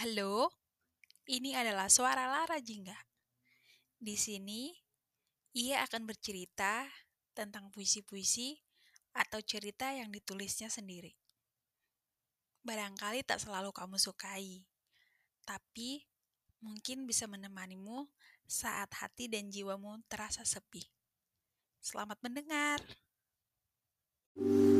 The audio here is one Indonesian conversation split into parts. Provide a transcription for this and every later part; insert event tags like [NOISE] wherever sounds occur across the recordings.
Halo, ini adalah suara Lara Jingga. Di sini, ia akan bercerita tentang puisi-puisi atau cerita yang ditulisnya sendiri. Barangkali tak selalu kamu sukai, tapi mungkin bisa menemanimu saat hati dan jiwamu terasa sepi. Selamat mendengar. Hari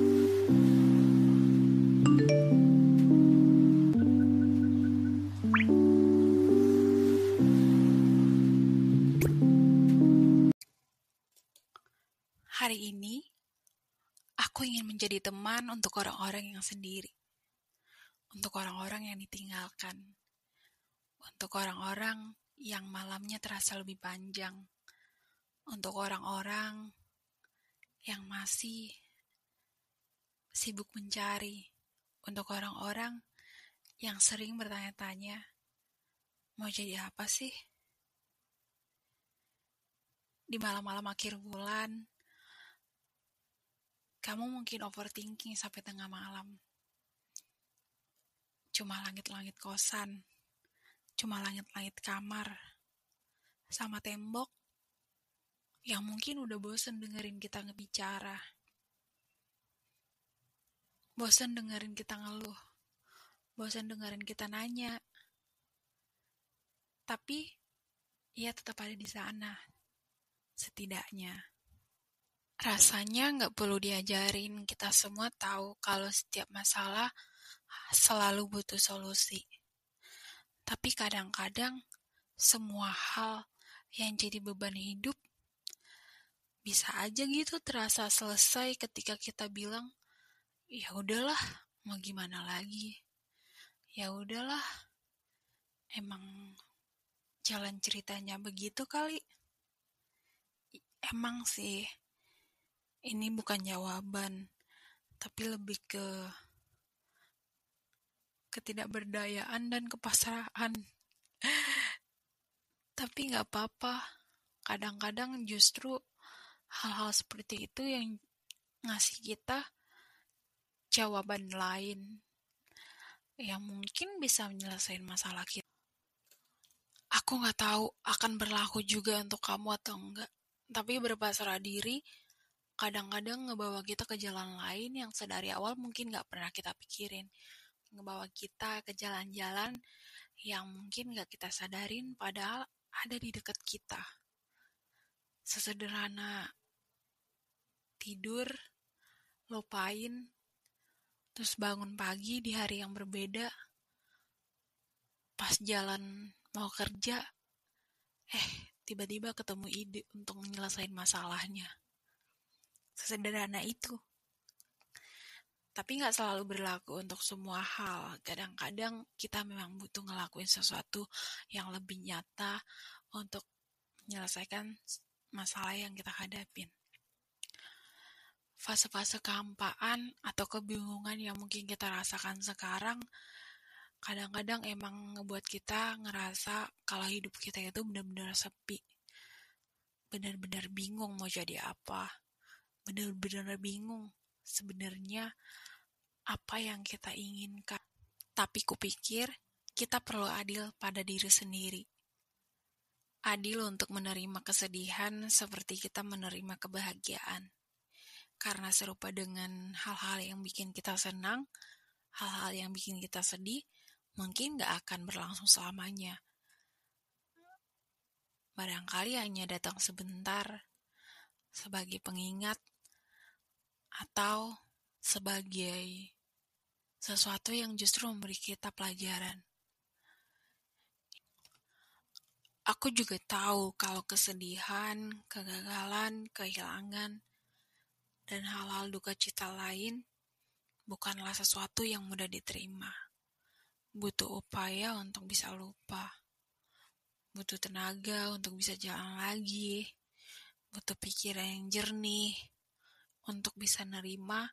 menjadi teman untuk orang-orang yang sendiri, untuk orang-orang yang ditinggalkan, untuk orang-orang yang malamnya terasa lebih panjang, untuk orang-orang yang masih sibuk mencari, untuk orang-orang yang sering bertanya-tanya, mau jadi apa sih? Di malam-malam akhir bulan, kamu mungkin overthinking sampai tengah malam. Cuma langit-langit kosan, cuma langit-langit kamar, sama tembok yang mungkin udah bosen dengerin kita ngebicara. Bosen dengerin kita ngeluh. Bosen dengerin kita nanya. Tapi, ia tetap ada di sana. Setidaknya. Rasanya nggak perlu diajarin, kita semua tahu kalau setiap masalah selalu butuh solusi. Tapi kadang-kadang semua hal yang jadi beban hidup bisa aja gitu terasa selesai ketika kita bilang, ya udahlah, mau gimana lagi? Ya udahlah, emang jalan ceritanya begitu kali. Emang sih, ini bukan jawaban, tapi lebih ke ketidakberdayaan dan kepasrahan. [LAUGHS] tapi nggak apa-apa, kadang-kadang justru hal-hal seperti itu yang ngasih kita jawaban lain yang mungkin bisa menyelesaikan masalah kita. Aku nggak tahu akan berlaku juga untuk kamu atau enggak, tapi berpasrah diri kadang-kadang ngebawa kita ke jalan lain yang sedari awal mungkin nggak pernah kita pikirin. Ngebawa kita ke jalan-jalan yang mungkin nggak kita sadarin padahal ada di dekat kita. Sesederhana tidur, lupain, terus bangun pagi di hari yang berbeda, pas jalan mau kerja, eh tiba-tiba ketemu ide untuk menyelesaikan masalahnya. Sesederhana itu. Tapi nggak selalu berlaku untuk semua hal. Kadang-kadang kita memang butuh ngelakuin sesuatu yang lebih nyata untuk menyelesaikan masalah yang kita hadapin. Fase-fase kehampaan atau kebingungan yang mungkin kita rasakan sekarang kadang-kadang emang ngebuat kita ngerasa kalau hidup kita itu benar-benar sepi. Benar-benar bingung mau jadi apa. Benar-benar bingung sebenarnya apa yang kita inginkan. Tapi kupikir kita perlu adil pada diri sendiri. Adil untuk menerima kesedihan seperti kita menerima kebahagiaan. Karena serupa dengan hal-hal yang bikin kita senang, hal-hal yang bikin kita sedih, mungkin gak akan berlangsung selamanya. Barangkali hanya datang sebentar, sebagai pengingat, atau sebagai sesuatu yang justru memberi kita pelajaran. Aku juga tahu kalau kesedihan, kegagalan, kehilangan, dan hal-hal duka cita lain bukanlah sesuatu yang mudah diterima. Butuh upaya untuk bisa lupa. Butuh tenaga untuk bisa jalan lagi. Butuh pikiran yang jernih untuk bisa nerima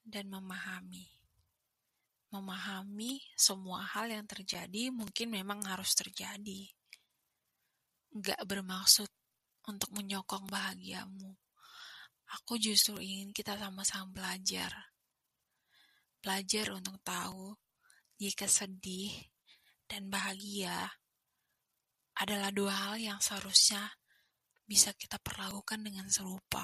dan memahami. Memahami semua hal yang terjadi mungkin memang harus terjadi. Gak bermaksud untuk menyokong bahagiamu. Aku justru ingin kita sama-sama belajar. Belajar untuk tahu jika sedih, dan bahagia adalah dua hal yang seharusnya bisa kita perlakukan dengan serupa.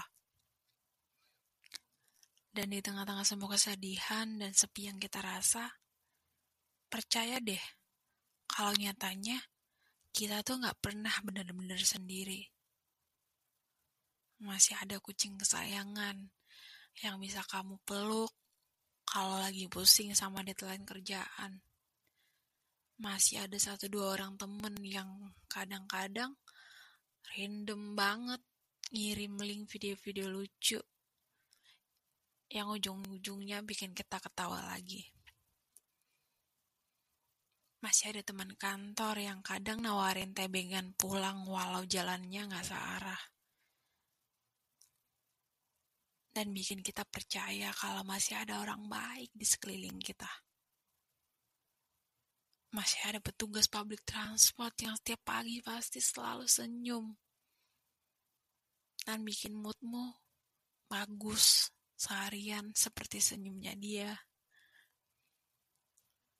Dan di tengah-tengah semua kesedihan dan sepi yang kita rasa, percaya deh, kalau nyatanya kita tuh nggak pernah benar-benar sendiri. Masih ada kucing kesayangan yang bisa kamu peluk kalau lagi pusing sama deadline kerjaan. Masih ada satu dua orang temen yang kadang-kadang random banget ngirim link video-video lucu yang ujung-ujungnya bikin kita ketawa lagi. Masih ada teman kantor yang kadang nawarin tebengan pulang walau jalannya nggak searah. Dan bikin kita percaya kalau masih ada orang baik di sekeliling kita. Masih ada petugas public transport yang setiap pagi pasti selalu senyum. Dan bikin moodmu bagus seharian seperti senyumnya dia.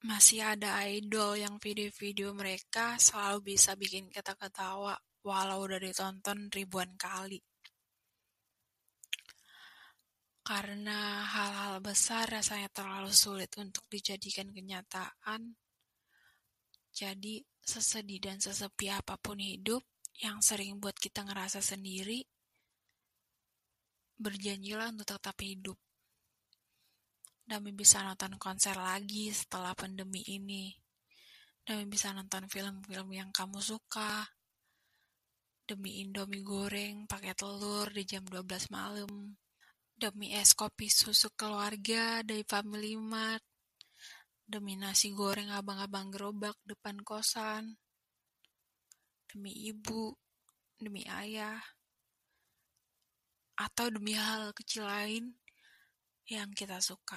Masih ada idol yang video-video mereka selalu bisa bikin kita ketawa walau udah ditonton ribuan kali. Karena hal-hal besar rasanya terlalu sulit untuk dijadikan kenyataan, jadi sesedih dan sesepi apa pun hidup yang sering buat kita ngerasa sendiri, berjanjilah untuk tetap hidup. Demi bisa nonton konser lagi setelah pandemi ini. Demi bisa nonton film-film yang kamu suka. Demi Indomie goreng pakai telur di jam 12 malam. Demi es kopi susu keluarga dari Family Mart. Demi nasi goreng abang-abang gerobak depan kosan. Demi ibu, demi ayah, atau demi hal kecil lain yang kita suka.